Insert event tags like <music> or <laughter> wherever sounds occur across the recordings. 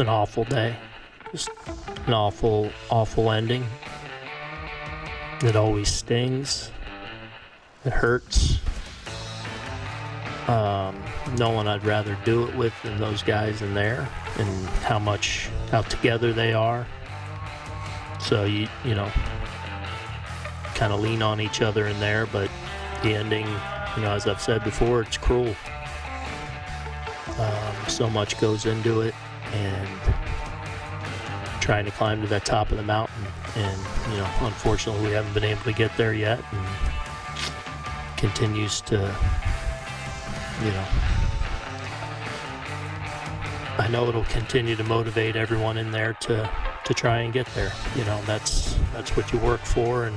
an awful day. Just an awful, awful ending. It always stings. It hurts. Um, no one I'd rather do it with than those guys in there, and how much how together they are. So you you know, kind of lean on each other in there, but the ending, you know, as I've said before, it's cruel. Um, so much goes into it, trying to climb to that top of the mountain, and you know, unfortunately, we haven't been able to get there yet, and continues to, you know. I know it'll continue to motivate everyone in there to, to try and get there. You know, that's that's what you work for, and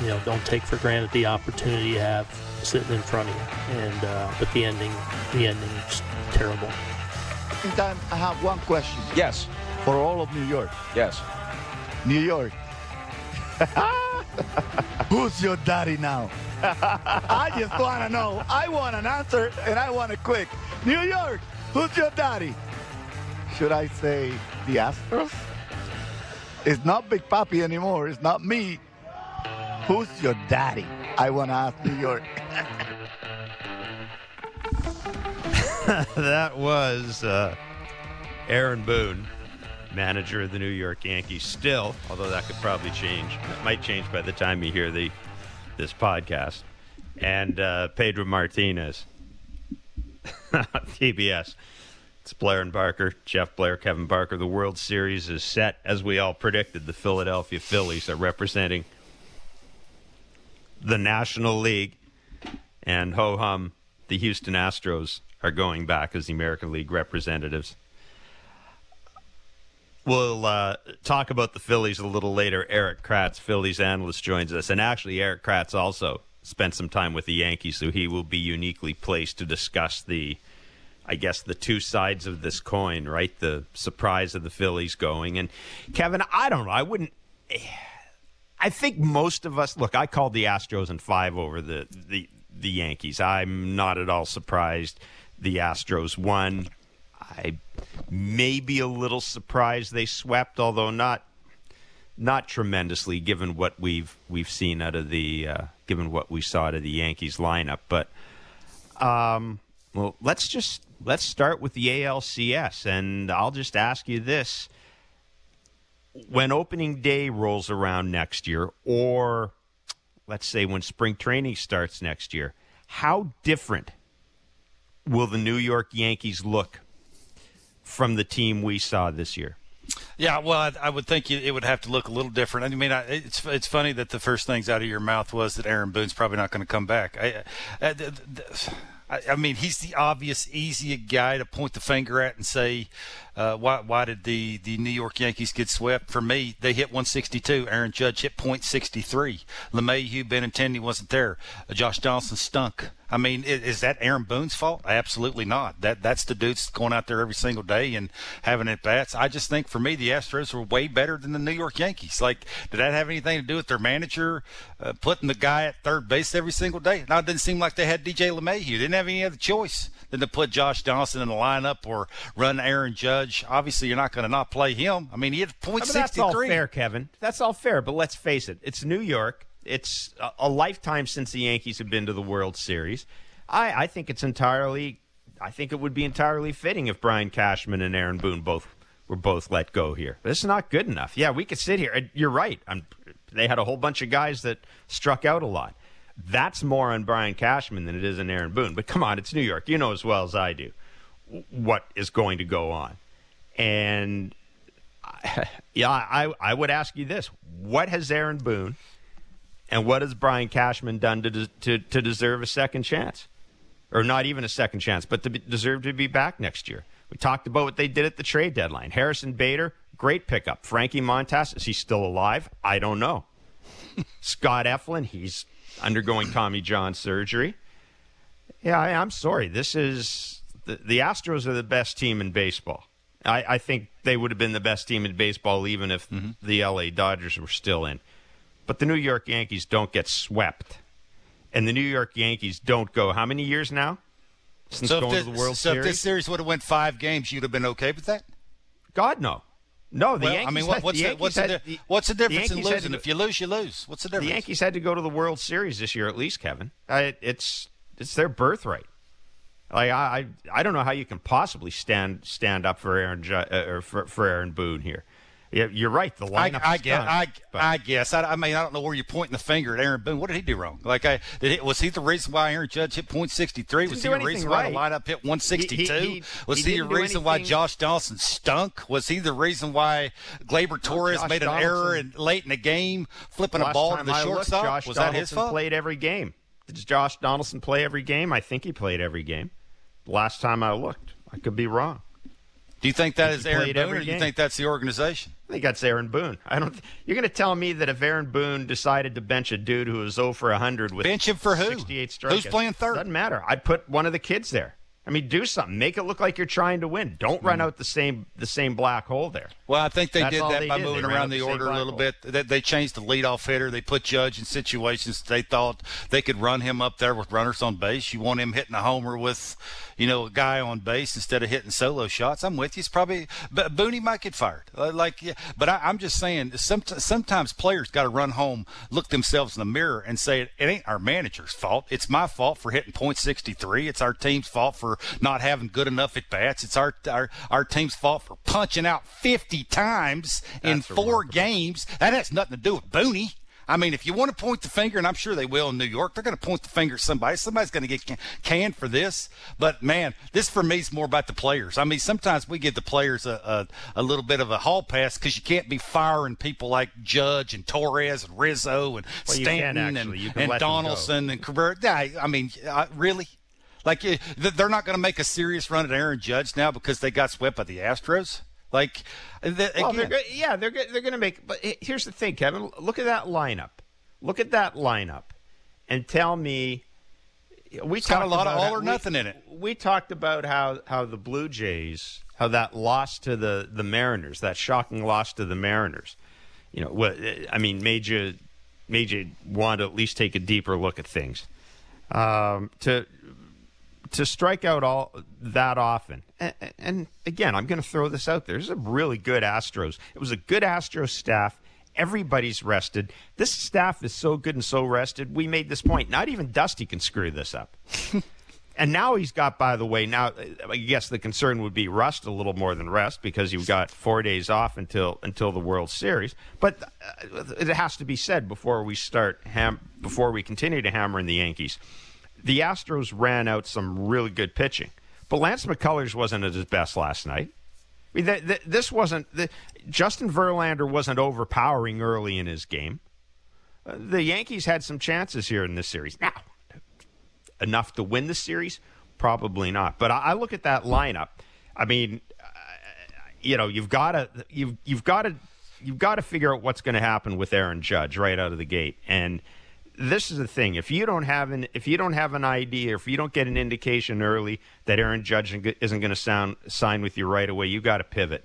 you know, don't take for granted the opportunity you have sitting in front of you. And uh, but the ending, the ending's terrible. In time, I have one question Yes. For all of New York. Yes. New York. <laughs> Who's your daddy now? <laughs> I just want to know. I want an answer, and I want it quick. New York, who's your daddy? Should I say the Astros? It's not Big Papi anymore. It's not me. Who's your daddy? I want to ask New York. <laughs> that was uh, Aaron Boone, manager of the New York Yankees. Still, although that could probably change. It might change by the time you hear the this podcast. And uh, Pedro Martinez, <laughs> TBS. It's Blair and Barker, Jeff Blair, Kevin Barker. The World Series is set, as we all predicted. The Philadelphia Phillies are representing the National League, and ho hum, the Houston Astros are going back as the American League representatives. We'll uh, talk about the Phillies a little later. Erik Kratz, Phillies analyst, joins us. And actually, Erik Kratz also spent some time with the Yankees, so he will be uniquely placed to discuss the, I guess, the two sides of this coin, right? The surprise of the Phillies going. And Kevin, I don't know. I wouldn't. I think most of us look. I called the Astros in five over the the the Yankees. I'm not at all surprised the Astros won. I may be a little surprised they swept, although not not tremendously, given what we've we've seen out of the uh, given what we saw out of the Yankees lineup. But um, well, let's just let's start with the ALCS, and I'll just ask you this: when opening day rolls around next year, or let's say when spring training starts next year, how different will the New York Yankees look from the team we saw this year? Yeah, well, I, I would think it would have to look a little different. I mean, I, it's it's funny that the first things out of your mouth was that Aaron Boone's probably not going to come back. I, I, I, I mean, he's the obvious, easy guy to point the finger at and say, uh, why, why did the, the New York Yankees get swept? For me, they hit 162. Aaron Judge hit .63. LeMahieu, Benintendi wasn't there. Uh, Josh Johnson stunk. I mean, is, that Aaron Boone's fault? Absolutely not. That that's the dude's going out there every single day and having at bats. I just think for me, the Astros were way better than the New York Yankees. Like, did that have anything to do with their manager uh, putting the guy at third base every single day? Now it didn't seem like they had DJ LeMahieu. They didn't have any other choice than to put Josh Johnson in the lineup or run Aaron Judge. Obviously, you're not going to not play him. I mean, he had point sixty three. That's all fair, Kevin. That's all fair. But let's face it, it's New York. It's a, a lifetime since the Yankees have been to the World Series. I, I think it's entirely. I think it would be entirely fitting if Brian Cashman and Aaron Boone both were both let go here. This is not good enough. Yeah, we could sit here. You're right. I'm, they had a whole bunch of guys that struck out a lot. That's more on Brian Cashman than it is on Aaron Boone. But come on, it's New York. You know as well as I do what is going to go on. And <laughs> yeah, I, I would ask you this: What has Aaron Boone and what has Brian Cashman done to to, to deserve a second chance, or not even a second chance, but to be, deserve to be back next year? We talked about what they did at the trade deadline. Harrison Bader, great pickup. Frankie Montas, is he still alive? I don't know. <laughs> Scott Eflin, he's undergoing Tommy John surgery. Yeah, I, am sorry. This is the, the, Astros are the best team in baseball. I, I, think they would have been the best team in baseball even if mm-hmm. the LA Dodgers were still in. But the New York Yankees don't get swept. And the New York Yankees don't go how many years now? Since so going this, to the World so Series? if this series would have went five games, you'd have been okay with that? God, no. No, the Well, Yankees. I mean, what, what's the the, what's the, had- di- what's the difference in losing? to If you lose, you lose. What's the difference? The? Yankees had to go to the World Series this year, at least, Kevin. I, it's it's their birthright. Like I, I I don't know how you can possibly stand stand up for Aaron uh, for, for Aaron Boone here. Yeah, you're right. The I, lineup. I is guess. done, I, but- I guess. I, I mean, I don't know where you're pointing the finger at Aaron Boone. What did he do wrong? Like, I did he, was he the reason why Aaron Judge hit .63? Was he the anything reason why the right. lineup hit 162? He- he- he- was he he, the didn't do reason why Josh Donaldson stunk? Was he the reason why Gleyber Torres Josh made an Donaldson- error in, late in the game, flipping a ball to the I looked, shortstop? Josh was Donaldson that his fault? played every game. Did Josh Donaldson play every game? I think he played every game. Last time I looked, I could be wrong. Do you think that is Aaron Boone, or do you think that's the organization? I think that's Aaron Boone. I don't. You're going to tell me that if Aaron Boone decided to bench a dude who was 0 for 100 with Bench him for who? 68 strikeouts, Who's playing third? Doesn't matter. I'd put one of the kids there. I mean, do something. Make it look like you're trying to win. Don't run out the same the same black hole there. Well, I think they That's did that they by did. Moving around the the order a little hole. bit. They, they changed the leadoff hitter. They put Judge in situations they thought they could run him up there with runners on base. You want him hitting a homer with, you know, a guy on base instead of hitting solo shots. I'm with you. It's probably, but Booney might get fired. Uh, Like, yeah, but I, I'm just saying, some, sometimes players got to run home, look themselves in the mirror, and say it, it ain't our manager's fault. It's my fault for hitting .63. It's our team's fault for not having good enough at bats. It's our our our team's fault for punching out 50 times in four remarkable. games. That has nothing to do with Booney. I mean, if you want to point the finger, and I'm sure they will in New York, they're going to point the finger at somebody. Somebody's going to get can- canned for this. But man, this for me is more about the players. I mean, sometimes we give the players a a, a little bit of a hall pass because you can't be firing people like Judge and Torres and Rizzo and Well, Stanton and, and let them go. Donaldson and Cabrera. Yeah, I mean, uh, really? Like uh, they're not going to make a serious run at Aaron Judge now because they got swept by the Astros. Like, th- Well, they're go- yeah, they're go- they're going to make. But here's the thing, Kevin. Look at that lineup. Look at that lineup, and tell me. We got a lot of all how- or we- nothing in it. We talked about how how the Blue Jays, how that loss to the the Mariners, that shocking loss to the Mariners. You know, what I mean, made you made you want to at least take a deeper look at things. Um, to to strike out all that often. And, and again, I'm going to throw this out there. This is a really good Astros. It was a good Astros staff. Everybody's rested. This staff is so good and so rested. We made this point. Not even Dusty can screw this up. <laughs> and now he's got, by the way, now I guess the concern would be rust a little more than rest because you've got four days off until until the World Series. But uh, it has to be said before we start ham- before we continue to hammer in the Yankees the Astros ran out some really good pitching, but Lance McCullers wasn't at his best last night. I mean, th- th- this wasn't the, Justin Verlander wasn't overpowering early in his game. Uh, the Yankees had some chances here in this series. Now, enough to win the series, probably not. But I, I look at that lineup. I mean, uh, you know, you've got to you've you've got to you've got to figure out what's going to happen with Aaron Judge right out of the gate. And this is the thing: if you don't have an if you don't have an idea, if you don't get an indication early that Aaron Judge isn't going to sound sign with you right away, you got to pivot,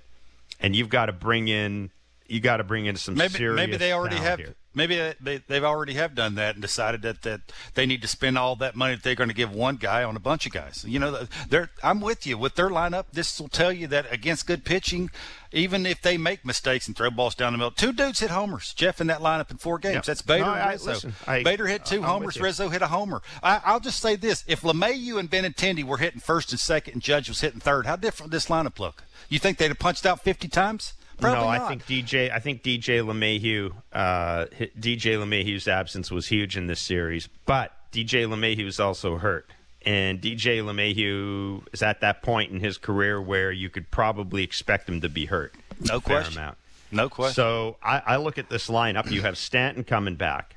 and you've got to bring in you got to bring in some maybe serious maybe they already have here. Maybe they, they they've already have done that and decided that that they need to spend all that money that they're going to give one guy on a bunch of guys. You know, they're I'm with you with their lineup. This will tell you that against good pitching, even if they make mistakes and throw balls down the middle, two dudes hit homers. Jeff in that lineup in four games. Yep. That's Bader No, and I- Rizzo. listen, I- Bader hit 2 I'm homers. Rizzo hit a homer. I, I'll just say this: if LeMahieu and Benintendi were hitting first and second, and Judge was hitting third, how different would this lineup look? You think they'd have punched out 50 times? Probably no, not. I think DJ. I think DJ LeMahieu. Uh, DJ LeMahieu's absence was huge in this series, but DJ LeMahieu is also hurt, and DJ LeMahieu is at that point in his career where you could probably expect him to be hurt. No a fair question. amount. no question. So I, I look at this lineup. You have Stanton coming back.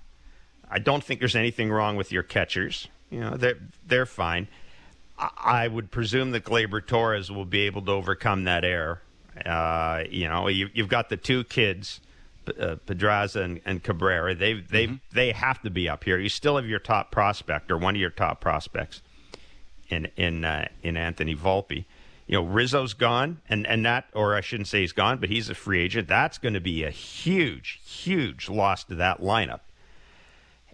I don't think there's anything wrong with your catchers. You know, they're they're fine. I, I would presume that Gleyber Torres will be able to overcome that error. Uh, you know, you, you've got the two kids, uh, Peraza and, and Cabrera. They they they have to be up here. You still have your top prospect or one of your top prospects in in uh, in Anthony Volpe. You know, Rizzo's gone, and and that, or I shouldn't say he's gone, but he's a free agent. That's going to be a huge, huge loss to that lineup.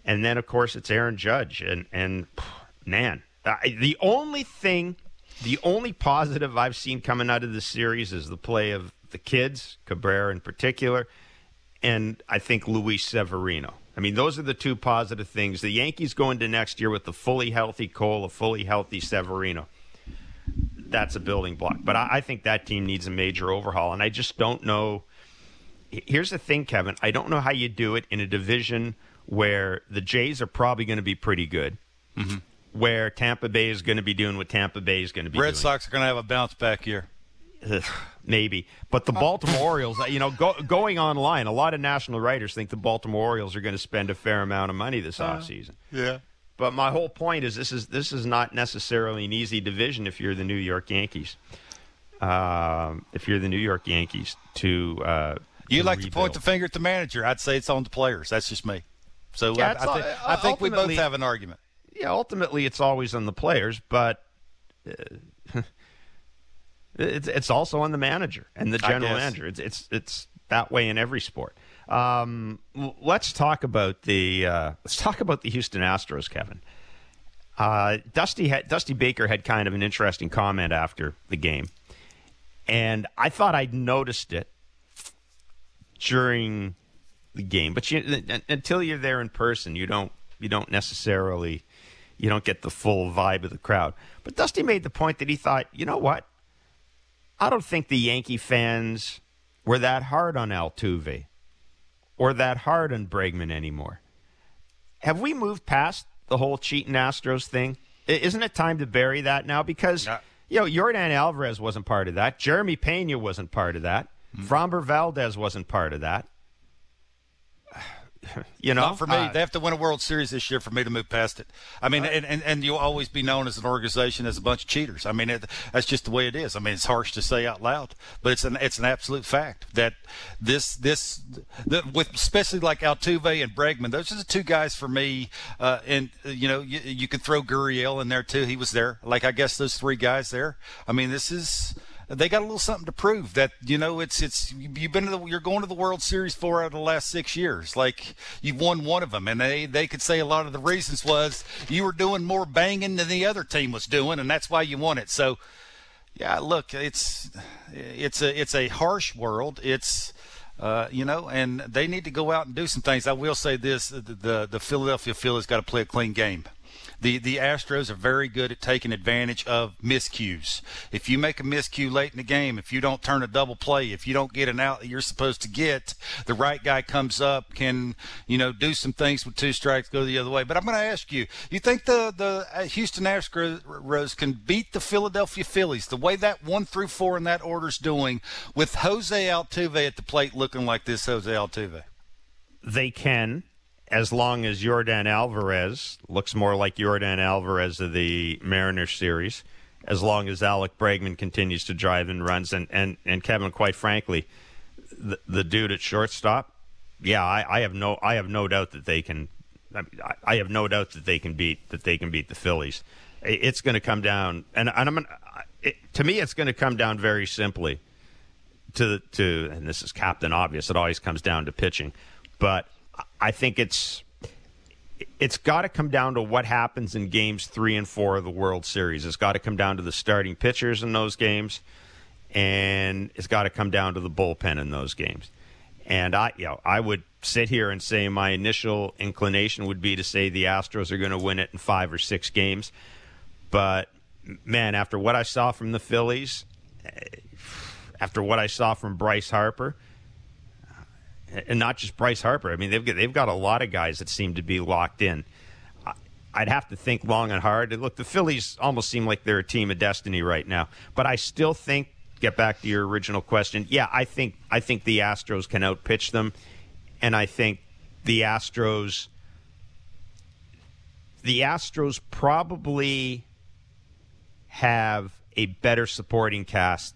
And then, of course, it's Aaron Judge, and and man, I, the only thing, the only positive I've seen coming out of this series is the play of the kids, Cabrera in particular, and I think Luis Severino. I mean, those are the two positive things. The Yankees go into next year with a fully healthy Cole, a fully healthy Severino. That's a building block. But I, I think that team needs a major overhaul, and I just don't know. Here's the thing, Kevin. I don't know how you do it in a division where the Jays are probably going to be pretty good, mm-hmm. Where Tampa Bay is going to be doing what Tampa Bay is going to be Red doing. Sox are going to have a bounce back year. Maybe, but the Baltimore Orioles, you know, go, going online, a lot of national writers think the Baltimore Orioles are going to spend a fair amount of money this uh, offseason. Yeah. But my whole point is this is this is not necessarily an easy division if you're the New York Yankees. Um, if you're the New York Yankees, to uh, you to like rebuild. to point the finger at the manager. I'd say it's on the players. That's just me. So yeah, I, I, think, I think we both have an argument. Yeah, ultimately, it's always on the players, but. Uh, <laughs> It's it's also on the manager and the general manager. It's it's it's that way in every sport. Um, let's talk about the uh, let's talk about the Houston Astros, Kevin. Uh, Dusty had, Dusty Baker had kind of an interesting comment after the game, and I thought I'd noticed it during the game, but you, until you're there in person, you don't you don't necessarily you don't get the full vibe of the crowd. But Dusty made the point that he thought, you know what, I don't think the Yankee fans were that hard on Altuve or that hard on Bregman anymore. Have we moved past the whole cheating Astros thing? Isn't it time to bury that now? Because, you know, Yordan Alvarez wasn't part of that. Jeremy Pena wasn't part of that. Mm. Framber Valdez wasn't part of that. <laughs> you know, not for me. Uh, they have to win a World Series this year for me to move past it. I mean, uh, and, and, and you'll always be known as an organization as a bunch of cheaters. I mean, it, that's just the way it is. I mean, it's harsh to say out loud, but it's an it's an absolute fact that this this the, with especially like Altuve and Bregman, those are the two guys for me. Uh, and you know, you, you could throw Gurriel in there too. He was there. Like I guess those three guys there. I mean, this is they got a little something to prove that you know it's it's you've been to the, you're going to the World Series four out of the last six years. Like you've won one of them, and they they could say a lot of the reasons was you were doing more banging than the other team was doing, and that's why you won it. So yeah, look, it's it's a it's a harsh world. It's uh, you know, and they need to go out and do some things. I will say this: the the, the Philadelphia Phillies got to play a clean game the the Astros are very good at taking advantage of miscues. If you make a miscue late in the game, if you don't turn a double play, if you don't get an out that you're supposed to get, the right guy comes up, can you know do some things with two strikes, go the other way. But I'm going to ask you: You think the the uh, Houston Astros can beat the Philadelphia Phillies the way that one through four in that order's doing with Jose Altuve at the plate looking like this Jose Altuve? They can as long as Yordan Alvarez looks more like Yordan Alvarez of the Mariners series, as long as Alex Bregman continues to drive and runs, and, and, and Kevin, quite frankly, the, the dude at shortstop, yeah, I, I have no I have no doubt that they can. I, I have no doubt that they can beat that they can beat the Phillies. It's going to come down, and, and I'm it, to me, it's going to come down very simply to to, and this is Captain Obvious. It always comes down to pitching, but I think it's it's got to come down to what happens in games three and four of the World Series. It's got to come down to the starting pitchers in those games, and it's got to come down to the bullpen in those games. And I, you know, I would sit here and say my initial inclination would be to say the Astros are going to win it in five or six games, but man, after what I saw from the Phillies, eh, after what I saw from Bryce Harper and not just Bryce Harper. I mean, they've got, they've got a lot of guys that seem to be locked in. I'd have to think long and hard. Look, the Phillies almost seem like they're a team of destiny right now, but I still think. Get back to your original question. Yeah, I think I think the Astros can outpitch them, and I think the Astros the Astros probably have a better supporting cast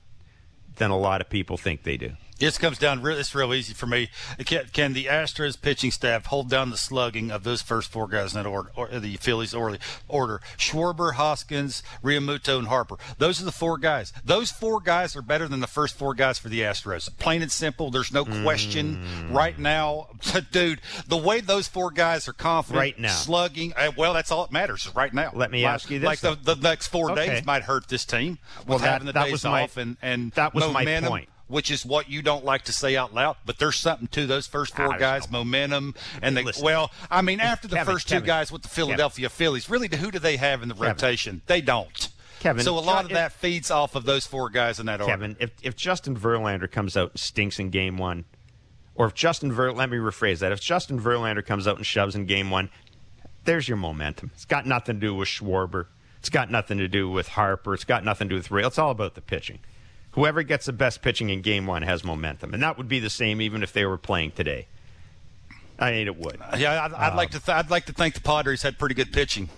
than a lot of people think they do. This comes down. Real it's real easy for me. Can, can, the Astros pitching staff hold down the slugging of those first four guys in that order, or the Phillies order? Order: Schwarber, Hoskins, Realmuto, and Harper. Those are the four guys. Those four guys are better than the first four guys for the Astros. Plain and simple. There's no question. Mm. Right now, <laughs> dude, the way those four guys are confident, right now, slugging. Uh, well, that's all that matters right now. Let me like, ask you this: like the, the next four okay. days might hurt this team. Well, that, having the days off my, and and that was momentum. my point which is what you don't like to say out loud, but there's something to those first four guys, momentum, and they. Listen. Well, I mean, after the Kevin, first two Kevin, guys with the Philadelphia Phillies, really, who do they have in the rotation? They don't. Kevin, so a lot of that feeds off of those four guys in that order. Kevin, if, if Justin Verlander comes out and stinks in game one, or if Justin Ver, let me rephrase that. If Justin Verlander comes out and shoves in game one, there's your momentum. It's got nothing to do with Schwarber. It's got nothing to do with Harper. It's got nothing to do with Ray. It's all about the pitching. Whoever gets the best pitching in game one has momentum. And that would be the same even if they were playing today. I mean, it would. Yeah, I'd, I'd like um, to. Th- I'd like to think the Padres had pretty good pitching.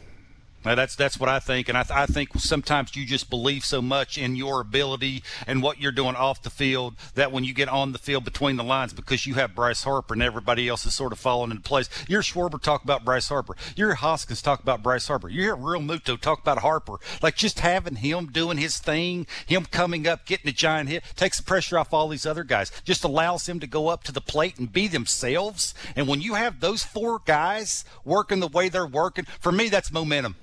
Now, that's that's what I think, and I, th- I think sometimes you just believe so much in your ability and what you're doing off the field that when you get on the field between the lines, because you have Bryce Harper and everybody else is sort of falling into place. You hear Schwarber talk about Bryce Harper. You hear Hoskins talk about Bryce Harper. You hear Realmuto talk about Harper. Like just having him doing his thing, him coming up, getting a giant hit, takes the pressure off all these other guys. Just allows them to go up to the plate and be themselves. And when you have those four guys working the way they're working, for me, that's momentum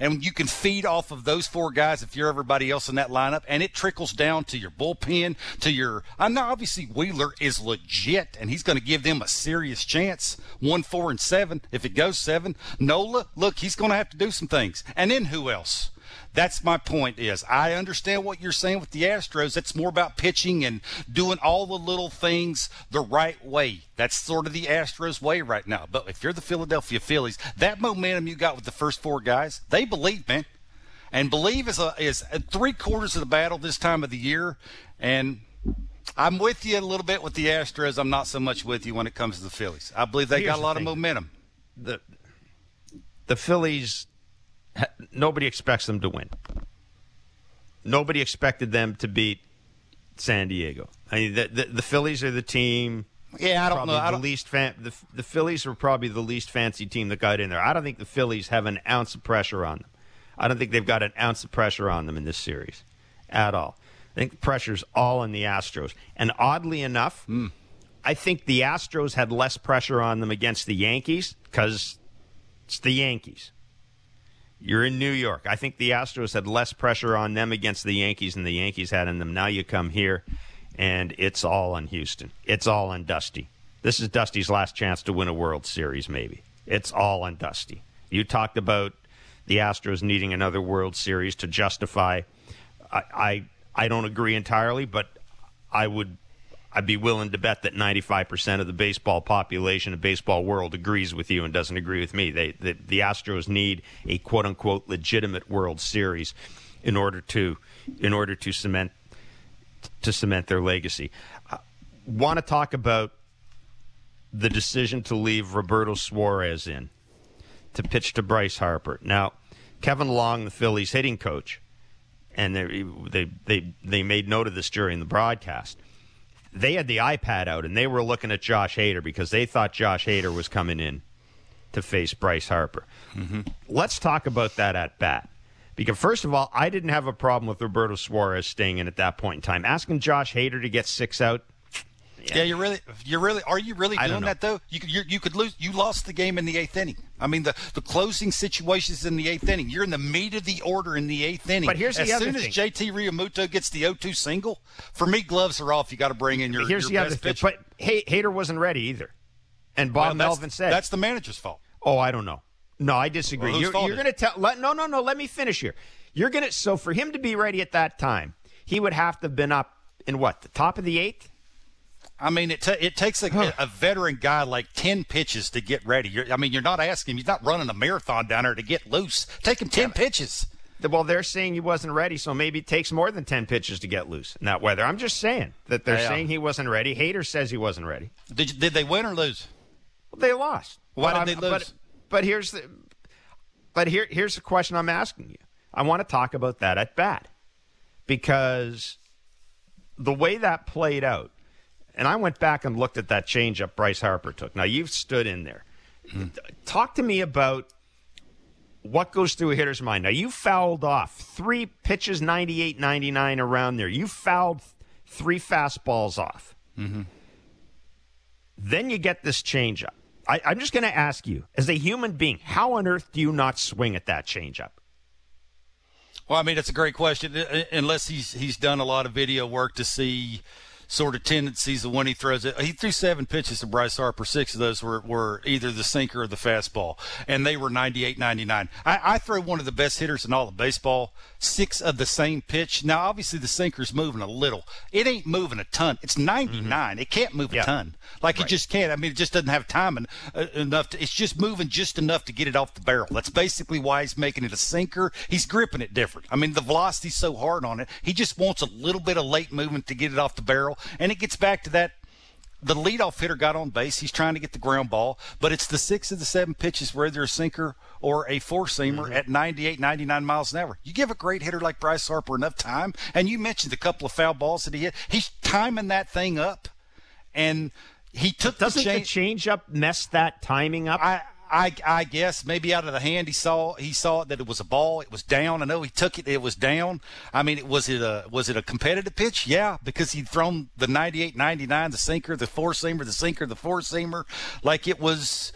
and you can feed off of those four guys if you're everybody else in that lineup, and it trickles down to your bullpen, to your. I know obviously Wheeler is legit, and he's going to give them a serious chance. One, four, and seven. If it goes seven, Nola, look, he's going to have to do some things. And then who else? That's my point. Is I understand what you're saying with the Astros. It's more about pitching and doing all the little things the right way. That's sort of the Astros way right now. But if you're the Philadelphia Phillies, that momentum you got with the first four guys, they believe, man. And believe is a, is a three quarters of the battle this time of the year. And I'm with you a little bit with the Astros. I'm not so much with you when it comes to the Phillies. I believe they Here's got a lot thing. of momentum. the the Phillies nobody expects them to win. Nobody expected them to beat San Diego. I mean, the the, the Phillies are the team. Yeah, I don't know. I the don't, least fan, the the Phillies were probably the least fancy team that got in there. I don't think the Phillies have an ounce of pressure on them. I don't think they've got an ounce of pressure on them in this series at all. I think the pressure's all on the Astros. And oddly enough, Hmm. I think the Astros had less pressure on them against the Yankees because it's the Yankees. You're in New York. I think the Astros had less pressure on them against the Yankees than the Yankees had on them. Now you come here, and it's all on Houston. It's all on Dusty. This is Dusty's last chance to win a World Series, maybe. It's all on Dusty. You talked about the Astros needing another World Series to justify. I, I, I don't agree entirely, but I would I'd be willing to bet that 95% of the baseball population, the baseball world, agrees with you and doesn't agree with me. They, the, the Astros need a quote unquote legitimate World Series in order to in order to cement to cement their legacy. I want to talk about the decision to leave Roberto Suarez in to pitch to Bryce Harper. Now, Kevin Long, the Phillies hitting coach, and they they they, they made note of this during the broadcast they had the iPad out and they were looking at Josh Hader because they thought Josh Hader was coming in to face Bryce Harper. Mm-hmm. Let's talk about that at bat. Because first of all, I didn't have a problem with Roberto Suarez staying in at that point in time. Asking Josh Hader to get six out, Yeah, you're really, you're really, are you really doing that though? You could, you you could lose. You lost the game in the eighth inning. I mean, the the closing situations in the eighth inning. You're in the meat of the order in the eighth inning. But here's the as other soon thing. as JT Realmuto gets the 0-2 single, for me, gloves are off. You got to bring in your, here's your the other best thing. pitcher. But hey, Hader wasn't ready either. And Bob that's- Melvin said that's the manager's fault. Oh, I don't know. No, I disagree. Well, you're you're going to tell. Let, no, no, no. Let me finish here. You're going to. So for him to be ready at that time, he would have to have been up in what the top of the eighth. I mean, it ta it takes a, a veteran guy like ten pitches to get ready. You're, I mean, you're not asking. Him, he's not running a marathon down there to get loose. Take him ten pitches. Well, they're saying he wasn't ready, so maybe it takes more than ten pitches to get loose in that weather. I'm just saying that they're Yeah. saying he wasn't ready. Hader says he wasn't ready. Did you- did they win or lose? Well, they lost. Why But did they lose? But, but here's the. But here, here's the question I'm asking you. I want to talk about that at bat because the way that played out, and I went back and looked at that changeup Bryce Harper took. Now you've stood in there. Talk to me about what goes through a hitter's mind. Now you fouled off three pitches, 98, 99 around there. You fouled three fastballs off. Then you get this changeup. I, I'm just going to ask you, as a human being, how on earth do you not swing at that changeup? Well, I mean, that's a great question. Uh, Unless he's he's done a lot of video work to see, sort of tendencies of when he throws it. He threw seven pitches to Bryce Harper. Six of those were, were either the sinker or the fastball, and they were 98, 99. I, I throw one of the best hitters in all of baseball. Six of the same pitch. Now, obviously, the sinker's moving a little. It ain't moving a ton. It's 99. Mm-hmm. It can't move a ton. Like right. it just can't. I mean, it just doesn't have time uh, enough. To, it's just moving just enough to get it off the barrel. That's basically why he's making it a sinker. He's gripping it different. I mean, the velocity's so hard on it. He just wants a little bit of late movement to get it off the barrel, and it gets back to that the leadoff hitter got on base. He's trying to get the ground ball, but it's the six of the seven pitches, whether a sinker or a four seamer mm-hmm. at 98, 99 miles an hour. You give a great hitter like Bryce Harper enough time, and you mentioned a couple of foul balls that he hit. He's timing that thing up, and he took Doesn't the, the change up mess that timing up? I, I, I guess maybe out of the hand he saw he saw that it was a ball. It was down. I know he took it. It was down. I mean, was it a was it a competitive pitch? Yeah, because he'd thrown the 98, 99, the sinker, the four seamer, the sinker, the four seamer, like it was.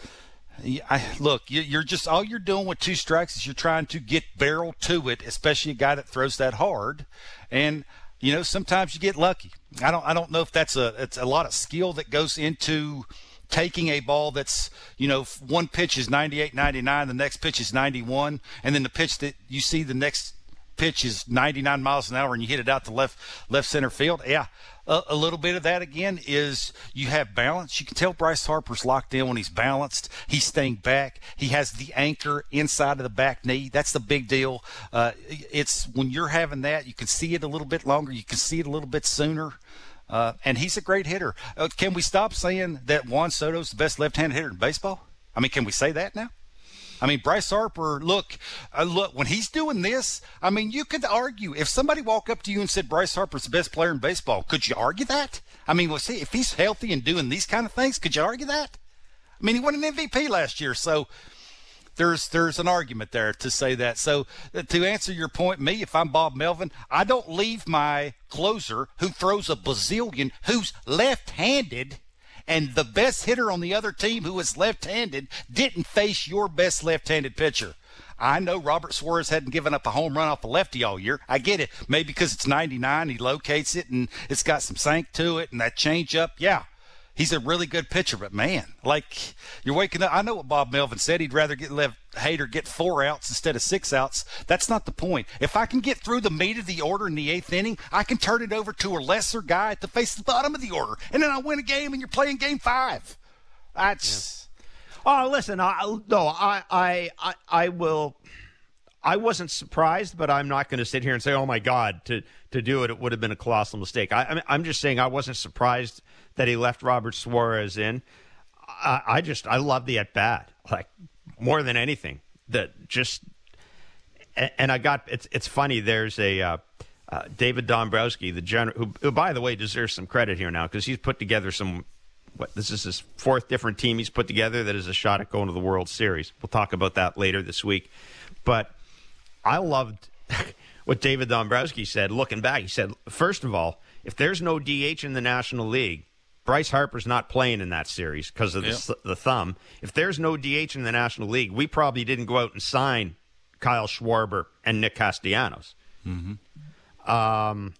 I, look, you're just all you're doing with two strikes is you're trying to get barrel to it, especially a guy that throws that hard, and you know sometimes you get lucky. I don't I don't know if that's a it's a lot of skill that goes into taking a ball that's, you know, one pitch is 98, 99, the next pitch is 91, and then the pitch that you see the next pitch is 99 miles an hour and you hit it out to left left center field. Yeah, a, a, little bit of that again is you have balance. You can tell Bryce Harper's locked in when he's balanced. He's staying back. He has the anchor inside of the back knee. That's the big deal. Uh, it's when you're having that, you can see it a little bit longer. You can see it a little bit sooner. Uh, and he's a great hitter. Uh, can we stop saying that Juan Soto's the best left-handed hitter in baseball? I mean, can we say that now? I mean, Bryce Harper, look, uh, look, when he's doing this, I mean, you could argue if somebody walked up to you and said Bryce Harper's the best player in baseball, could you argue that? I mean, well, see, if he's healthy and doing these kind of things, could you argue that? I mean, he won an MVP last year, so there's there's an argument there to say that. So uh, to answer your point, me, if I'm Bob Melvin, I don't leave my closer who throws a bazillion, who's left-handed, and the best hitter on the other team who is left-handed didn't face your best left-handed pitcher. I know Robert Suarez hadn't given up a home run off a lefty all year. I get it. Maybe because it's 99, he locates it and it's got some sank to it and that change up. Yeah, he's a really good pitcher, but man, like you're waking up. I know what Bob Melvin said. He'd rather get let Hader get four outs instead of six outs. That's not the point. If I can get through the meat of the order in the eighth inning, I can turn it over to a lesser guy at the face the bottom of the order, and then I win a game, and you're playing game five. That's. Yeah. Oh, listen, I, no, I, I, I, I will. I wasn't surprised, but I'm not going to sit here and say, "Oh my God!" To to do it, it would have been a colossal mistake. I, I'm just saying I wasn't surprised that he left Robert Suarez in. I, I just I love the at bat like more than anything. That just and I got it's it's funny. There's a uh, uh, David Dombrowski, the general, who, who by the way deserves some credit here now because he's put together some. What this is his fourth different team he's put together that is a shot at going to the World Series. We'll talk about that later this week, but I loved <laughs> what David Dombrowski said. Looking back, he said, first of all, if there's no DH in the National League, Bryce Harper's not playing in that series because of the, yep. the thumb. If there's no DH in the National League, we probably didn't go out and sign Kyle Schwarber and Nick Castellanos. Mm-hmm. Um,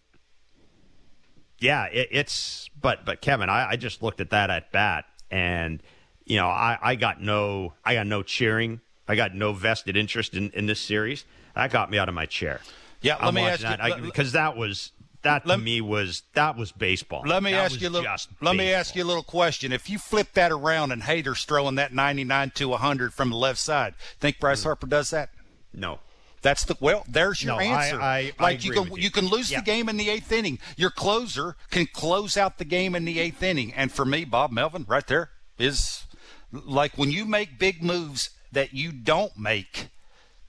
yeah, it, it's but but Kevin, I, I just looked at that at bat, and you know, I, I got no I got no cheering. I got no vested interest in, in this series. That got me out of my chair. Yeah, let I'm me ask that you because that was that let, to me was that was baseball. Let me that ask you a little. Let baseball. me ask you a little question. If you flip that around and Hader's throwing that 99 to 100 from the left side, think Bryce mm. Harper does that? No. That's the well. There's your no, answer. I, I, like I you can you. you. can lose yeah. the game in the eighth inning. Your closer can close out the game in the eighth inning. And for me, Bob Melvin, right there is like when you make big moves that you don't make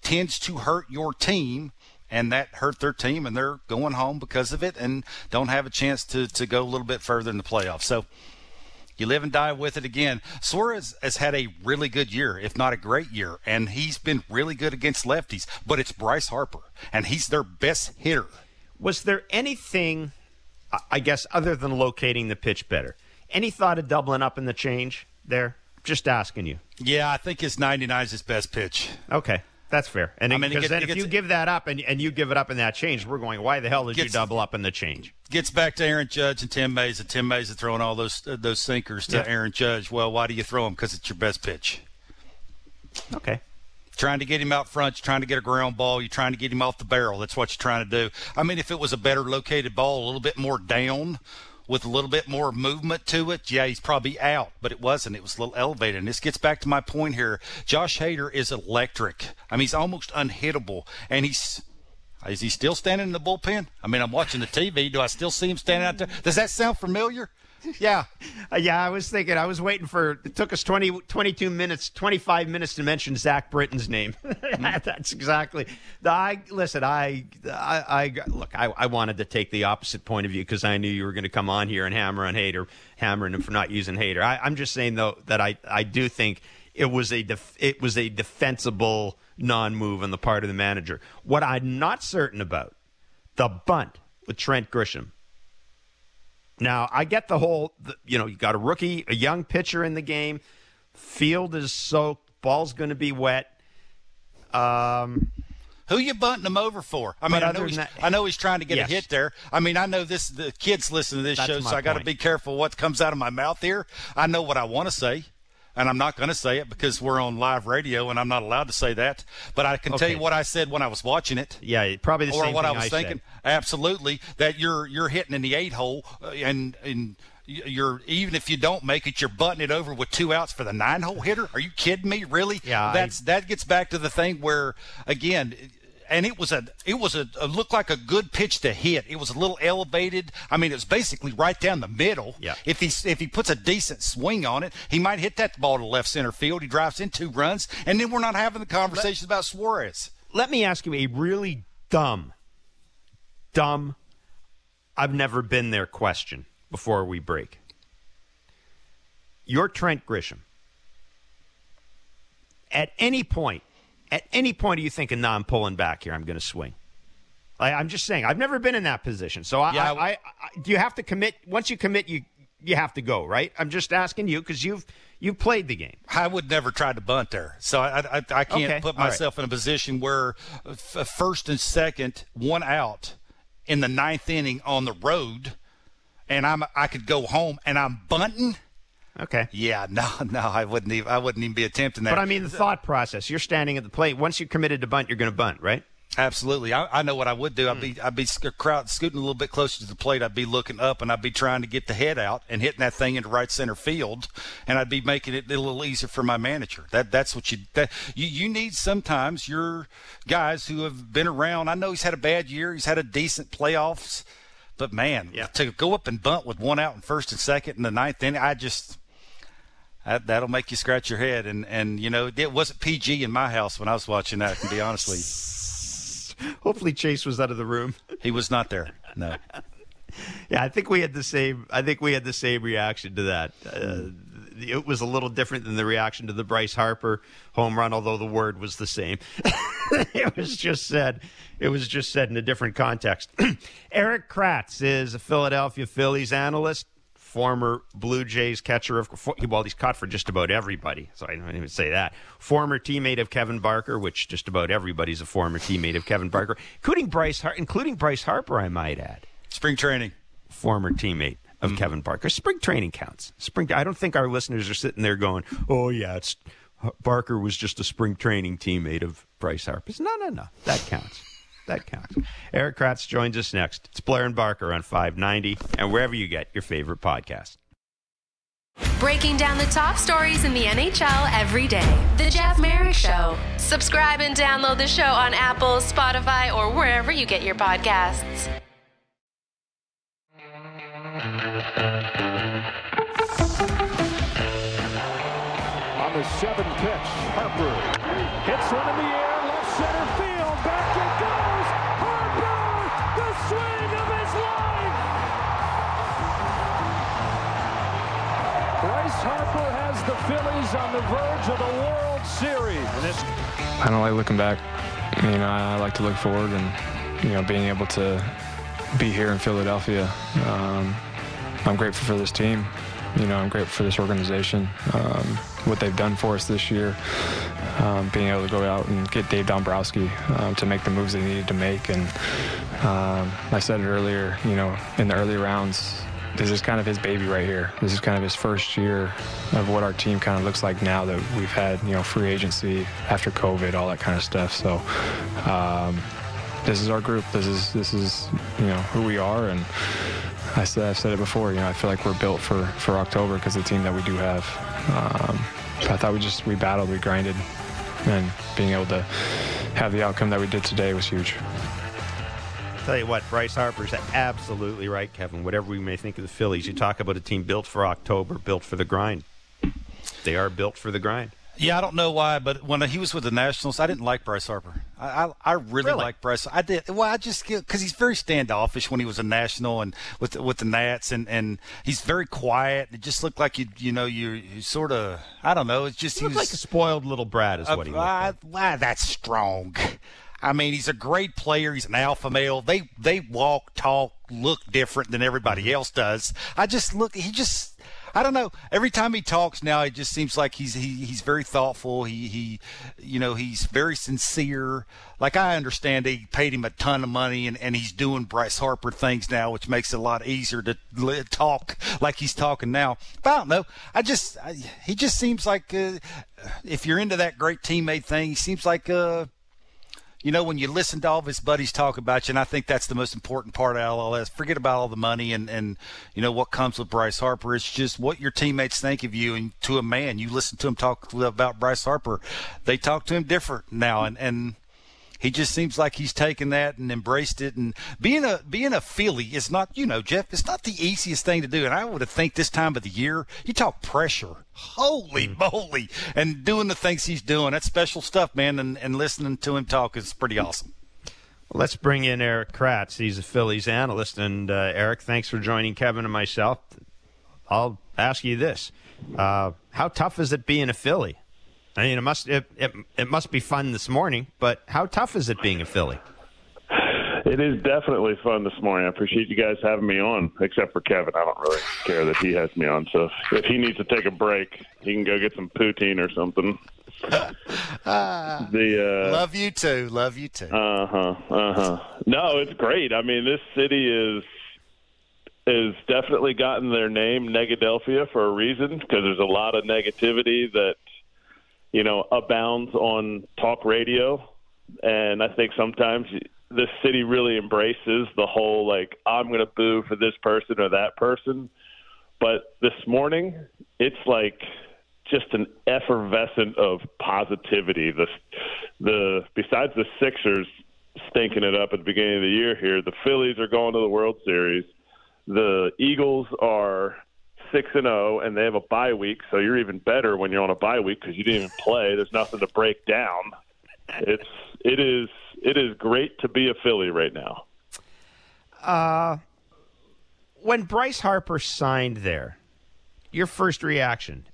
tends to hurt your team and that hurt their team, and they're going home because of it, and don't have a chance to to go a little bit further in the playoffs. So you live and die with it again. Suarez has had a really good year, if not a great year, and he's been really good against lefties. But it's Bryce Harper, and he's their best hitter. Was there anything, I guess, other than locating the pitch better? Any thought of doubling up in the change there? Just asking you. Yeah, I think his 99 is his best pitch. Okay. That's fair. And I mean, it because get- then if you give that up and, and you give it up in that change, we're going, why the hell did you double up in the change? Gets back to Aaron Judge and Tim Mayza. And Tim Mayza is throwing all those uh, those sinkers to Yeah. Aaron Judge. Well, why do you throw them? Because it's your best pitch. Okay. trying to get him out front, you're trying to get a ground ball, you're trying to get him off the barrel. That's what you're trying to do. I mean, if it was a better located ball, a little bit more down, with a little bit more movement to it, yeah, he's probably out. But it wasn't. It was a little elevated. And this gets back to my point here. Josh Hader is electric. I mean, he's almost unhittable, and he's. Is he still standing in the bullpen? I mean, I'm watching the TV. Do I still see him standing out there? Does that sound familiar? Yeah. Uh, yeah, I was thinking, I was waiting for, it took us 20, 22 minutes, 25 minutes to mention Zach Britton's name. <laughs> That's exactly. I Listen, I, I, I look, I, I wanted to take the opposite point of view because I knew you were going to come on here and hammer on Hader, hammering him for not using Hader. I, I'm just saying, though, that I, I do think it was a def, it was a defensible non-move on the part of the manager. What I'm not certain about, the bunt with Trent Grisham. Now, I get the whole, you know, you got a rookie, a young pitcher in the game. Field is soaked. Ball's going to be wet. Um, Who you bunting him over for? I mean, I know, that- I know he's trying to get Yes. a hit there. I mean, I know this. The kids listen to this That's show, so I got to be careful what comes out of my mouth here. I know what I want to say, and I'm not going to say it because we're on live radio and I'm not allowed to say that. But I can tell you what I said when I was watching it. yeah, probably the or same what thing I was said. thinking. Absolutely, that you're you're hitting in the eight hole, uh, and and you're even if you don't make it, you're butting it over with two outs for the nine hole hitter. Are you kidding me? Really? Yeah, I- That's that gets back to the thing where again. And it was a, it was a, a looked like a good pitch to hit. It was a little elevated. I mean, it was basically right down the middle. Yeah. If he if he puts a decent swing on it, he might hit that ball to left center field. He drives in two runs, and then we're not having the conversations about Suarez. Let me ask you a really dumb, dumb, I've never been there question before we break. You're Trent Grisham. At any point, at any point, are you thinking, "No, I'm pulling back here. I'm going to swing." I, I'm just saying. I've never been in that position, so I, Yeah, I, I, I, do you have to commit? Once you commit, you you have to go, right? I'm just asking you because you've you've played the game. I would never try to bunt there, so I I, I can't Okay, put all right. myself in a position where f- first and second, one out in the ninth inning on the road, and I'm I could go home and I'm bunting. Okay. Yeah, <laughs> no, no, I wouldn't even I wouldn't even be attempting that. But I mean, the thought process. You're standing at the plate. Once you're committed to bunt, you're going to bunt, right? Absolutely, I, I know what I would do. I'd Hmm. be I'd be crowd scooting a little bit closer to the plate. I'd be looking up and I'd be trying to get the head out and hitting that thing into right center field, and I'd be making it a little easier for my manager. That that's what you that you you need sometimes your guys who have been around. I know he's had a bad year. He's had a decent playoffs, but man, Yeah. to go up and bunt with one out in first and second in the ninth inning, I just. That, that'll make you scratch your head, and and you know it wasn't PG in my house when I was watching that. I can be honest with <laughs> you. Hopefully, Chase was out of the room. He was not there. No. Yeah, I think we had the same. I think we had the same reaction to that. Uh, it was a little different than the reaction to the Bryce Harper home run, although the word was the same. <laughs> it was just said. It was just said in a different context. <clears throat> Erik Kratz is a Philadelphia Phillies analyst, former Blue Jays catcher of. Well, he's caught for just about everybody, so I don't even say that. Former teammate of Kevin Barker, which just about everybody's a former teammate of Kevin Barker, including Bryce, Har- including Bryce Harper, I might add Spring training. former teammate of mm. Kevin Barker. Spring training counts. Spring. I don't think our listeners are sitting there going, "Oh yeah, it's Barker was just a spring training teammate of Bryce Harper." No, no, no. That counts. That counts. Erik Kratz joins us next. It's Blair and Barker on 590 and wherever you get your favorite podcast. Breaking down the top stories in the NHL every day. The Jeff Marek Show. Subscribe and download the show on Apple, Spotify, or wherever you get your podcasts. On the seven pitch, Harper hits one in the air, left center the Phillies on the verge of the World Series. I don't like looking back. You know, I like to look forward, and you know, being able to be here in Philadelphia, um, I'm grateful for this team. You know, I'm grateful for this organization. Um, what they've done for us this year. Um, being able to go out and get Dave Dombrowski um, to make the moves they needed to make, and um, I said it earlier, you know, in the early rounds, this is kind of his baby right here. This is kind of his first year of what our team kind of looks like now that we've had, you know, free agency after COVID, all that kind of stuff. So, um, this is our group. This is this is you know who we are, and I said I've said it before. You know, I feel like we're built for for October because the team that we do have. Um, I thought we just we battled, we grinded, and being able to have the outcome that we did today was huge. Tell you what, Bryce Harper's absolutely right, Kevin. Whatever we may think of the Phillies, you talk about a team built for October, built for the grind. They are built for the grind. Yeah, I don't know why, but when he was with the Nationals, I didn't like Bryce Harper. I I, I really, Really? like Bryce. I did. Well, I just because he's very standoffish when he was a National and with the, with the Nats, and and he's very quiet. It just looked like you you know you you sort of I don't know. It's just He he was like a spoiled little brat, is what he uh, looked uh, like. why, that's strong. I mean, he's a great player. He's an alpha male. They they walk, talk, look different than everybody else does. I just look. He just. I don't know. Every time he talks now, it just seems like he's he, he's very thoughtful. He he, you know, he's very sincere. Like I understand, they paid him a ton of money, and, and he's doing Bryce Harper things now, which makes it a lot easier to talk like he's talking now. But I don't know. I just I, he just seems like uh, if you're into that great teammate thing, he seems like uh, you know, when you listen to all of his buddies talk about you, and I think that's the most important part of LLS. Forget about all the money and, and you know what comes with Bryce Harper. It's just what your teammates think of you, and to a man, you listen to him talk about Bryce Harper. They talk to him different now, and and he just seems like he's taken that and embraced it. And being a being a Philly is not, you know, Jeff. It's not the easiest thing to do. And I would have think this time of the year, you talk pressure, holy moly, and doing the things he's doing. That's special stuff, man. And and listening to him talk is pretty awesome. Let's bring in Erik Kratz. He's a Phillies analyst. And uh, Erik, thanks for joining Kevin and myself. I'll ask you this: uh, How tough is it being a Philly? I mean, it must it, it it must be fun this morning, but how tough is it being a Philly? It is definitely fun this morning. I appreciate you guys having me on, except for Kevin. I don't really care that he has me on. So if he needs to take a break, he can go get some poutine or something. <laughs> the uh, Love you too. Love you too. uh huh. Uh huh. No, it's great. I mean, this city is is definitely gotten their name Negadelphia for a reason because there's a lot of negativity that you know abounds on talk radio, and I think sometimes this city really embraces the whole like I'm going to boo for this person or that person. But this morning, it's like just an effervescent of positivity. The the besides the Sixers stinking it up at the beginning of the year here, the Phillies are going to the World Series. The Eagles are six and zero, and they have a bye week, so you're even better when you're on a bye week because you didn't even play. There's nothing to break down. It's it is it is great to be a Philly right now. Uh, when Bryce Harper signed there, your first reaction: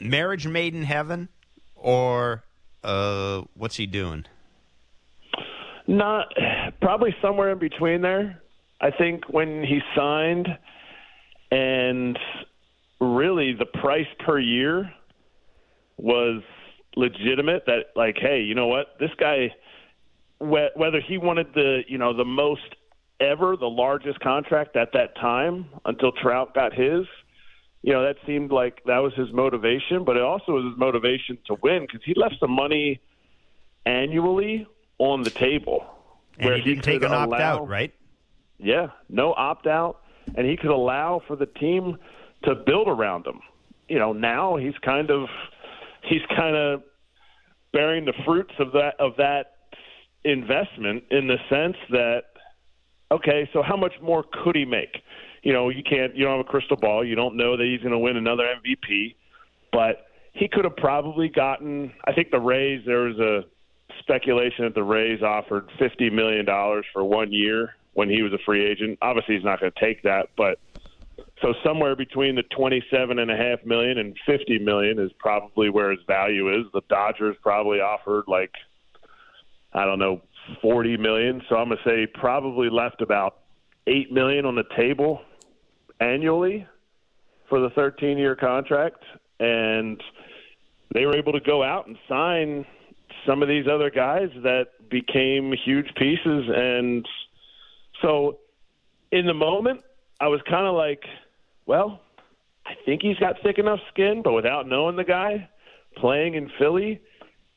marriage made in heaven, or uh, what's he doing? Not probably somewhere in between there. I think when he signed, and really the price per year was legitimate. That like, hey, you know what, this guy, wh- whether he wanted the you know the most ever, the largest contract at that time until Trout got his. You know that seemed like that was his motivation, but it also was his motivation to win because he left some money annually on the table. And where he didn't take an opt out right? yeah, no opt out, and he could allow for the team to build around him. You know, now he's kind of he's kind of bearing the fruits of that of that investment in the sense that okay, so how much more could he make? You know, you can't you don't have a crystal ball, you don't know that he's going to win another MVP, but he could have probably gotten I think the Rays there was a speculation that the Rays offered $50 million for one year when he was a free agent. Obviously, he's not going to take that, but so somewhere between the twenty-seven and a half million and fifty million is probably where his value is. The Dodgers probably offered like I don't know forty million, so I'm going to say probably left about eight million on the table annually for the 13-year contract, and they were able to go out and sign some of these other guys that became huge pieces. And so in the moment, I was kind of like, well, I think he's got thick enough skin, but without knowing the guy playing in Philly,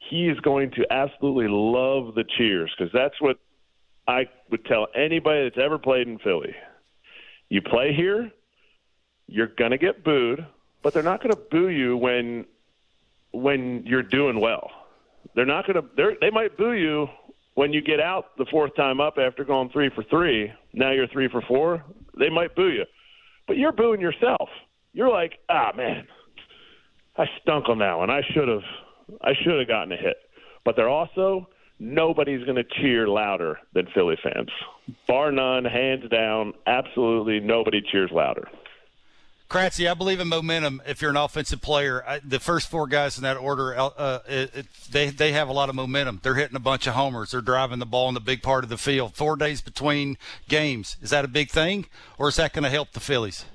he is going to absolutely love the cheers because that's what I would tell anybody that's ever played in Philly. You play here, you're going to get booed, but they're not going to boo you when when you're doing well. They're not going to. They they might boo you when you get out the fourth time up after going three for three. Now you're three for four. They might boo you, but you're booing yourself. You're like, ah, man, I stunk on that one. I should have. I should have gotten a hit. But they're also nobody's going to cheer louder than Philly fans, bar none, hands down. Absolutely, nobody cheers louder. Kratzy, I believe in momentum. If you're an offensive player, I, the first four guys in that order, uh, it, it, they they have a lot of momentum. They're hitting a bunch of homers. They're driving the ball in the big part of the field. Four days between games is that a big thing, or is that going to help the Phillies?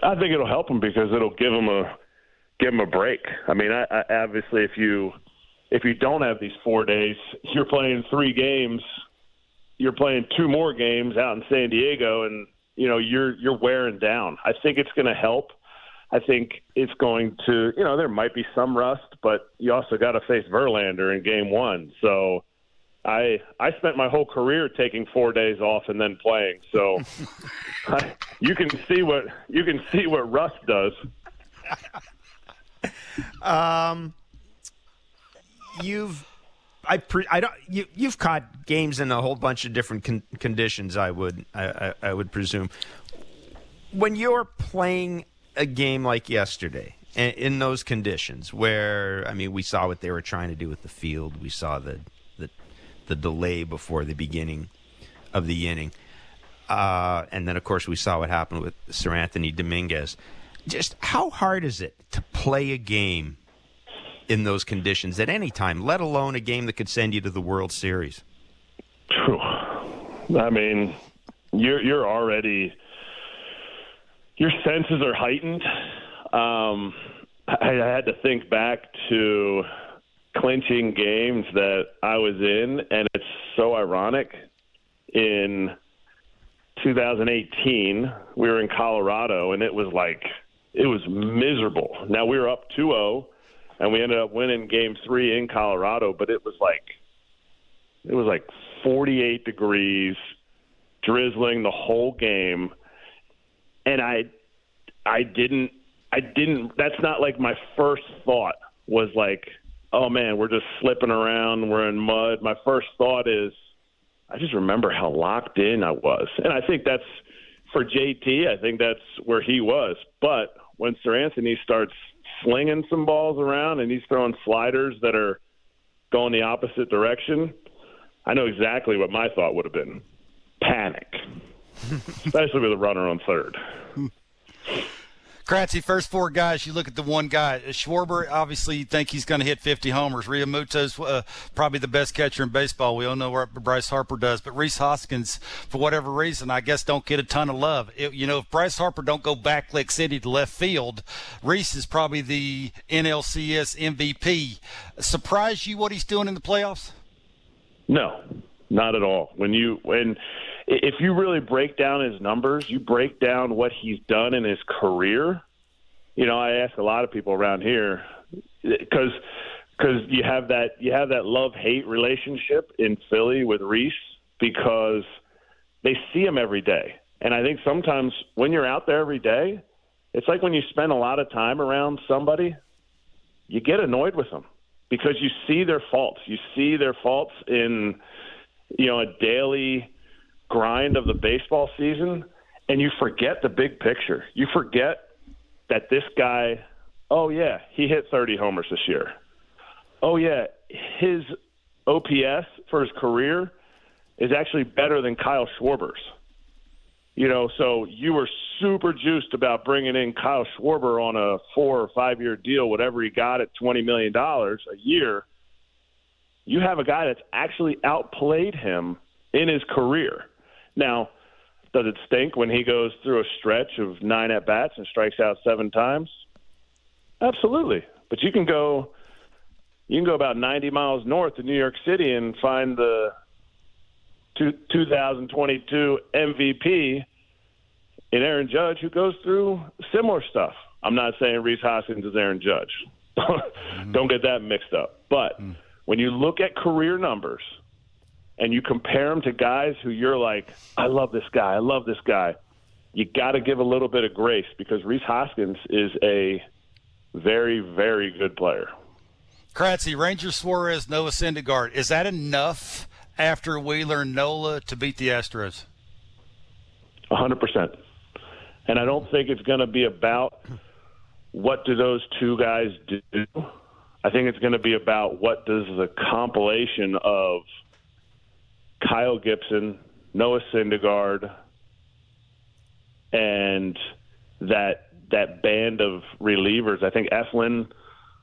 I think it'll help them because it'll give them a give them a break. I mean, I, I, obviously, if you if you don't have these four days, you're playing three games. You're playing two more games out in San Diego, and you know you're you're wearing down. I think it's going to help. I think it's going to you know there might be some rust, but you also got to face Verlander in Game One. So I I spent my whole career taking four days off and then playing. So <laughs> I, you can see what you can see what rust does. <laughs> Um, you've I pre, I don't you you've caught games in a whole bunch of different con- conditions. I would I, I, I would presume when you're playing a game like yesterday in those conditions where I mean we saw what they were trying to do with the field. We saw the the the delay before the beginning of the inning. Uh, and then of course we saw what happened with Seranthony Dominguez. Just how hard is it to play a game in those conditions at any time, let alone a game that could send you to the World Series? I mean, you're you're already your senses are heightened. Um, I, I had to think back to clinching games that I was in, and it's so ironic. In 2018, we were in Colorado, and it was like it was miserable. Now we were up 2-0 and we ended up winning game three in Colorado. But it was like it was like 48 degrees, drizzling the whole game, and I I didn't I didn't. That's not like my first thought was like, oh man, we're just slipping around, we're in mud. My first thought is, I just remember how locked in I was, and I think that's for JT. I think that's where he was, but when Seranthony starts slinging some balls around and he's throwing sliders that are going the opposite direction, I know exactly what my thought would have been panic, <laughs> especially with a runner on third. <laughs> Kratzy, first four guys, you look at the one guy. Schwarber, obviously, you think he's going to hit 50 homers. Realmuto's uh, probably the best catcher in baseball. We all know what Bryce Harper does. But Rhys Hoskins, for whatever reason, I guess don't get a ton of love. It, you know, if Bryce Harper don't go back Lick City to left field, Rhys is probably the NLCS MVP. Surprise you what he's doing in the playoffs? No, not at all. When you when – if you really break down his numbers, you break down what he's done in his career. You know, I ask a lot of people around here because because you have that you have that love hate relationship in Philly with Rhys because they see him every day, and I think sometimes when you're out there every day, it's like when you spend a lot of time around somebody, you get annoyed with them because you see their faults. You see their faults in you know a daily grind of the baseball season and you forget the big picture. You forget that this guy, oh yeah, he hit 30 homers this year. Oh yeah, his OPS for his career is actually better than Kyle Schwarber's. You know, so you were super juiced about bringing in Kyle Schwarber on a four or five year deal, whatever he got at $20 million a year. You have a guy that's actually outplayed him in his career. Now, does it stink when he goes through a stretch of nine at bats and strikes out seven times? Absolutely. But you can go you can go about 90 miles north of New York City and find the two, 2022 MVP in Aaron Judge who goes through similar stuff. I'm not saying Rhys Hoskins is Aaron Judge. <laughs> Don't get that mixed up. But mm. when you look at career numbers and you compare them to guys who you're like, I love this guy, I love this guy, you got to give a little bit of grace because Rhys Hoskins is a very, very good player. Kratzy, Ranger Suarez, Noah Syndergaard. Is that enough after Wheeler and Nola to beat the Astros? 100%. And I don't think it's going to be about what do those two guys do. I think it's going to be about what does the compilation of Kyle Gibson, Noah Syndergaard, and that that band of relievers. I think Eflin,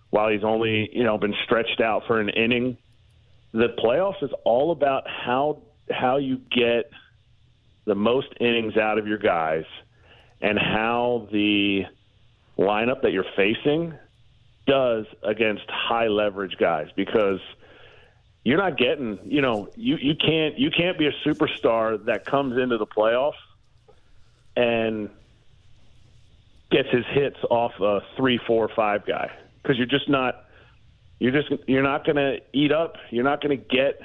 while he's only you know been stretched out for an inning, the playoffs is all about how how you get the most innings out of your guys and how the lineup that you're facing does against high leverage guys because you're not getting you know you you can't you can't be a superstar that comes into the playoffs and gets his hits off a three four five guy. Because you're just not you're just you're not going to eat up. You're not going to get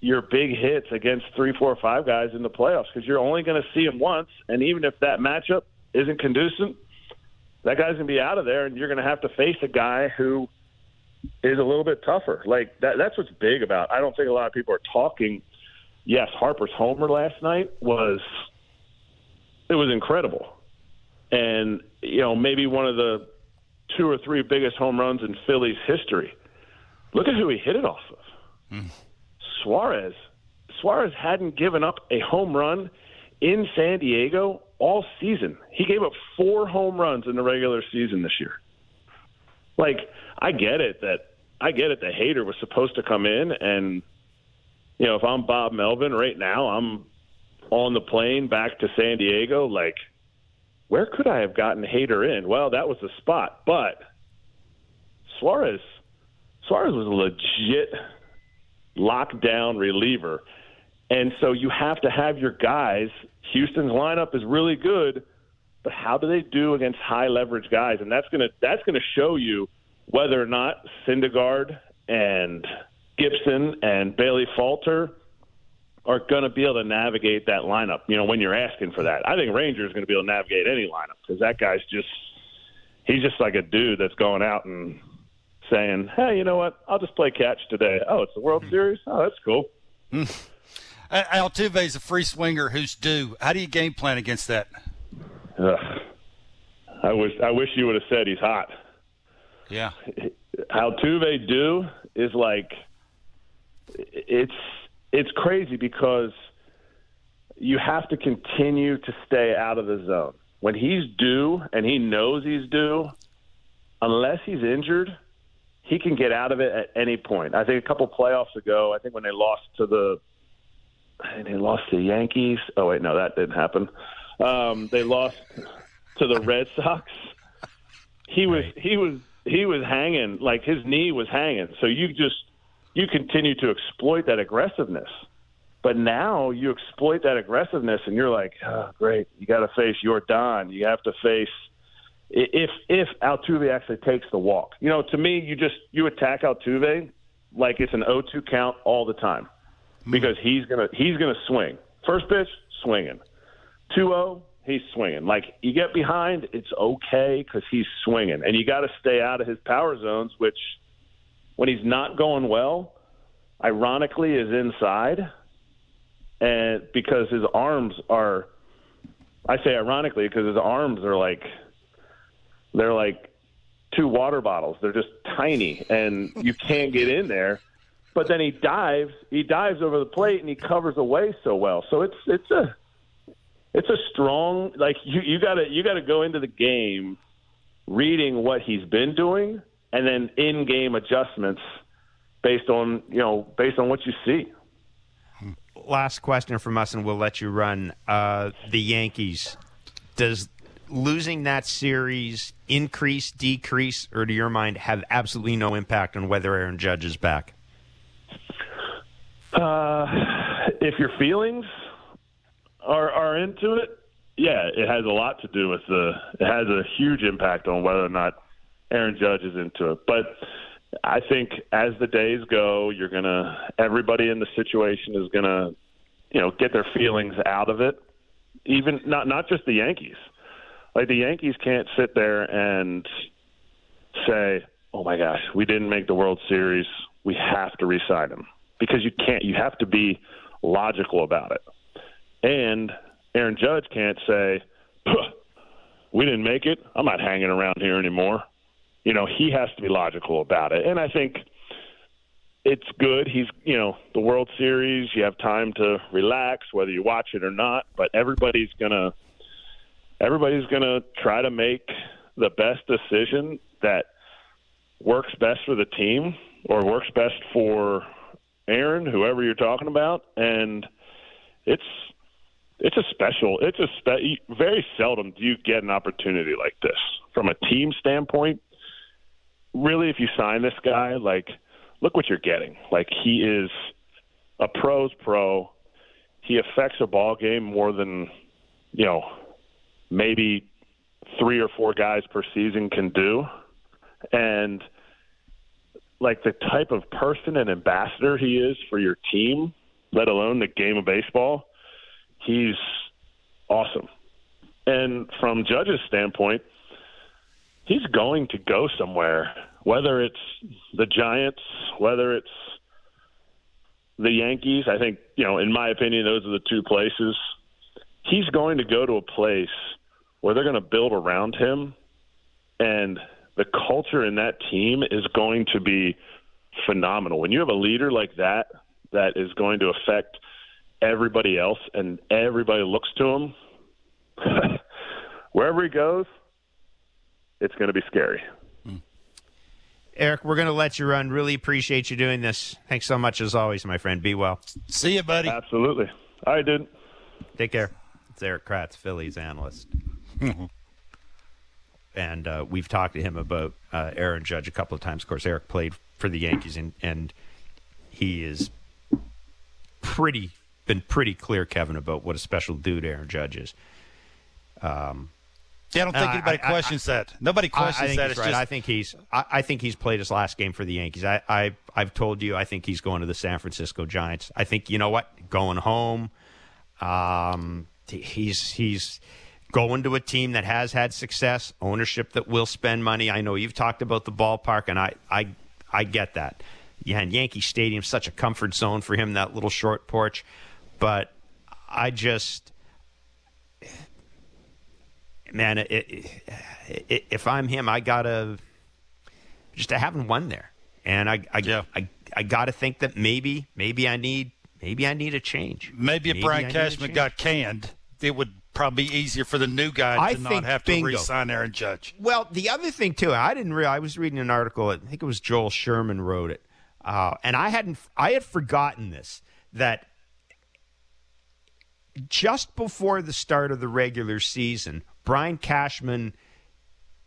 your big hits against three four five guys in the playoffs because you're only going to see them once. And even if that matchup isn't conducive that guy's going to be out of there and you're going to have to face a guy who is a little bit tougher like that that's what's big about i don't think a lot of people are talking yes harper's homer last night was it was incredible and you know maybe one of the two or three biggest home runs in Philly's history. Look at who he hit it off of. Mm. Suarez. Suarez hadn't given up a home run in San Diego all season. He gave up four home runs in the regular season this year. Like, I get it that I get it the Hader was supposed to come in and you know, if I'm Bob Melvin right now, I'm on the plane back to San Diego, like – where could I have gotten Hader in? Well, that was the spot, but Suarez Suarez was a legit lockdown reliever. And so you have to have your guys. Houston's lineup is really good, but how do they do against high leverage guys? And that's gonna that's gonna show you whether or not Syndergaard and Gibson and Bailey Falter are going to be able to navigate that lineup. You know, when you're asking for that, I think Ranger is going to be able to navigate any lineup because that guy's just he's just like a dude that's going out and saying, "Hey, you know what? I'll just play catch today. Oh, it's the World Series. Oh, that's cool." Mm. Altuve is a free swinger who's due. How do you game plan against that? Ugh. I wish I wish you would have said he's hot. Yeah. Altuve do is like it's it's crazy because you have to continue to stay out of the zone. When he's due and he knows he's due, unless he's injured, he can get out of it at any point. I think a couple playoffs ago, I think when they lost to the and they lost to the Yankees. Oh wait, no, that didn't happen. Um, they lost to the Red Sox. He was he was he was hanging like his knee was hanging. So you just you continue to exploit that aggressiveness. But now you exploit that aggressiveness, and you're like, oh, great, you got to face Yordan. You have to face if if Altuve actually takes the walk. You know, to me, you just you attack Altuve like it's an 0-2 count all the time because he's gonna he's gonna swing. First pitch, swinging. 2-0, he's swinging. Like you get behind, it's okay because he's swinging, and you got to stay out of his power zones, which – when he's not going well, ironically, is inside, and because his arms are, I say ironically because his arms are like, they're like two water bottles. They're just tiny, and you can't get in there. But then he dives, he dives over the plate, and he covers away so well. So it's it's a it's a strong like you you gotta you gotta go into the game reading what he's been doing and then in-game adjustments based on you know based on what you see. Last question from us, and we'll let you run. Uh, the Yankees. Does losing that series increase, decrease, or to your mind have absolutely no impact on whether Aaron Judge is back? Uh, if your feelings are are into it, yeah, it has a lot to do with the. It has a huge impact on whether or not Aaron Judge is into it. But I think as the days go, you're gonna everybody in the situation is gonna, you know, get their feelings out of it. Even not not just the Yankees. Like the Yankees can't sit there and say, "Oh my gosh, we didn't make the World Series. We have to resign him." Because you can't. You have to be logical about it. And Aaron Judge can't say, "We didn't make it. I'm not hanging around here anymore." You know, he has to be logical about it. And I think it's good. He's, you know, the World Series, you have time to relax whether you watch it or not, but everybody's going to everybody's going to try to make the best decision that works best for the team or works best for Aaron, whoever you're talking about, and it's it's a special. It's a spe- very seldom do you get an opportunity like this from a team standpoint. Really, if you sign this guy, like look what you're getting. Like he is a pro's pro. He affects a ball game more than you know maybe three or four guys per season can do, and like the type of person and ambassador he is for your team, let alone the game of baseball he's awesome. And from Judge's standpoint, he's going to go somewhere, whether it's the Giants, whether it's the Yankees. I think, you know, in my opinion, those are the two places. He's going to go to a place where they're going to build around him, and the culture in that team is going to be phenomenal. When you have a leader like that, that is going to affect – everybody else and everybody looks to him, <laughs> wherever he goes, it's going to be scary. Erik, we're going to let you run. Really appreciate you doing this. Thanks so much as always, my friend. Be well. See you, buddy. Absolutely. All right, dude. Take care. It's Erik Kratz, Phillies analyst. <laughs> and uh, we've talked to him about uh, Aaron Judge a couple of times. Of course, Erik played for the Yankees, and, and he is pretty been pretty clear, Kevin, about what a special dude Aaron Judge is. Um, yeah, I don't think anybody I, questions I, that. Nobody questions that. It's right. just... I think he's. I, think he's played his last game for the Yankees. I, I, I've told you. I think he's going to the San Francisco Giants. I think you know what, going home. Um, he's he's going to a team that has had success, ownership that will spend money. I know you've talked about the ballpark, and I I I get that. Yeah, and Yankee Stadium's such a comfort zone for him. That little short porch. But I just, man, it, it, if I'm him, I gotta just I haven't won there, and I I yeah. I, I got to think that maybe maybe I need maybe I need a change. Maybe if maybe Brian Cashman got canned, it would probably be easier for the new guy to I not have to re-sign Aaron Judge. Well, the other thing too, I didn't realize. I was reading an article. I think it was Joel Sherman wrote it, uh, and I hadn't I had forgotten this that just before the start of the regular season, Brian Cashman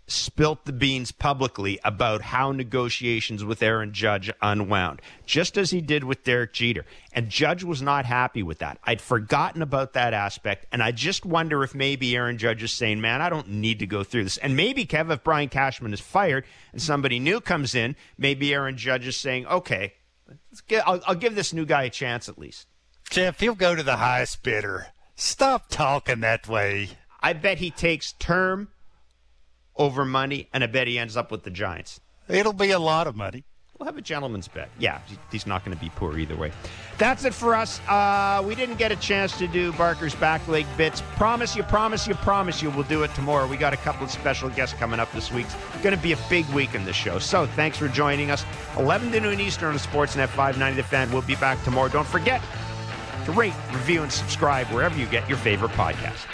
spilt the beans publicly about how negotiations with Aaron Judge unwound, just as he did with Derek Jeter. And Judge was not happy with that. I'd forgotten about that aspect, and I just wonder if maybe Aaron Judge is saying, man, I don't need to go through this. And maybe, Kev, if Brian Cashman is fired and somebody new comes in, maybe Aaron Judge is saying, okay, I'll, I'll give this new guy a chance at least. Jeff, he'll go to the highest bidder. Stop talking that way. I bet he takes term over money, and I bet he ends up with the Giants. It'll be a lot of money. We'll have a gentleman's bet. Yeah, he's not going to be poor either way. That's it for us. Uh, we didn't get a chance to do Barker's back leg bits. Promise you, promise you, promise you, we'll do it tomorrow. We got a couple of special guests coming up this week. It's going to be a big week in the show. So thanks for joining us. 11 to noon Eastern on Sportsnet 590 The Fan. We'll be back tomorrow. Don't forget, to rate, review, and subscribe wherever you get your favorite podcast.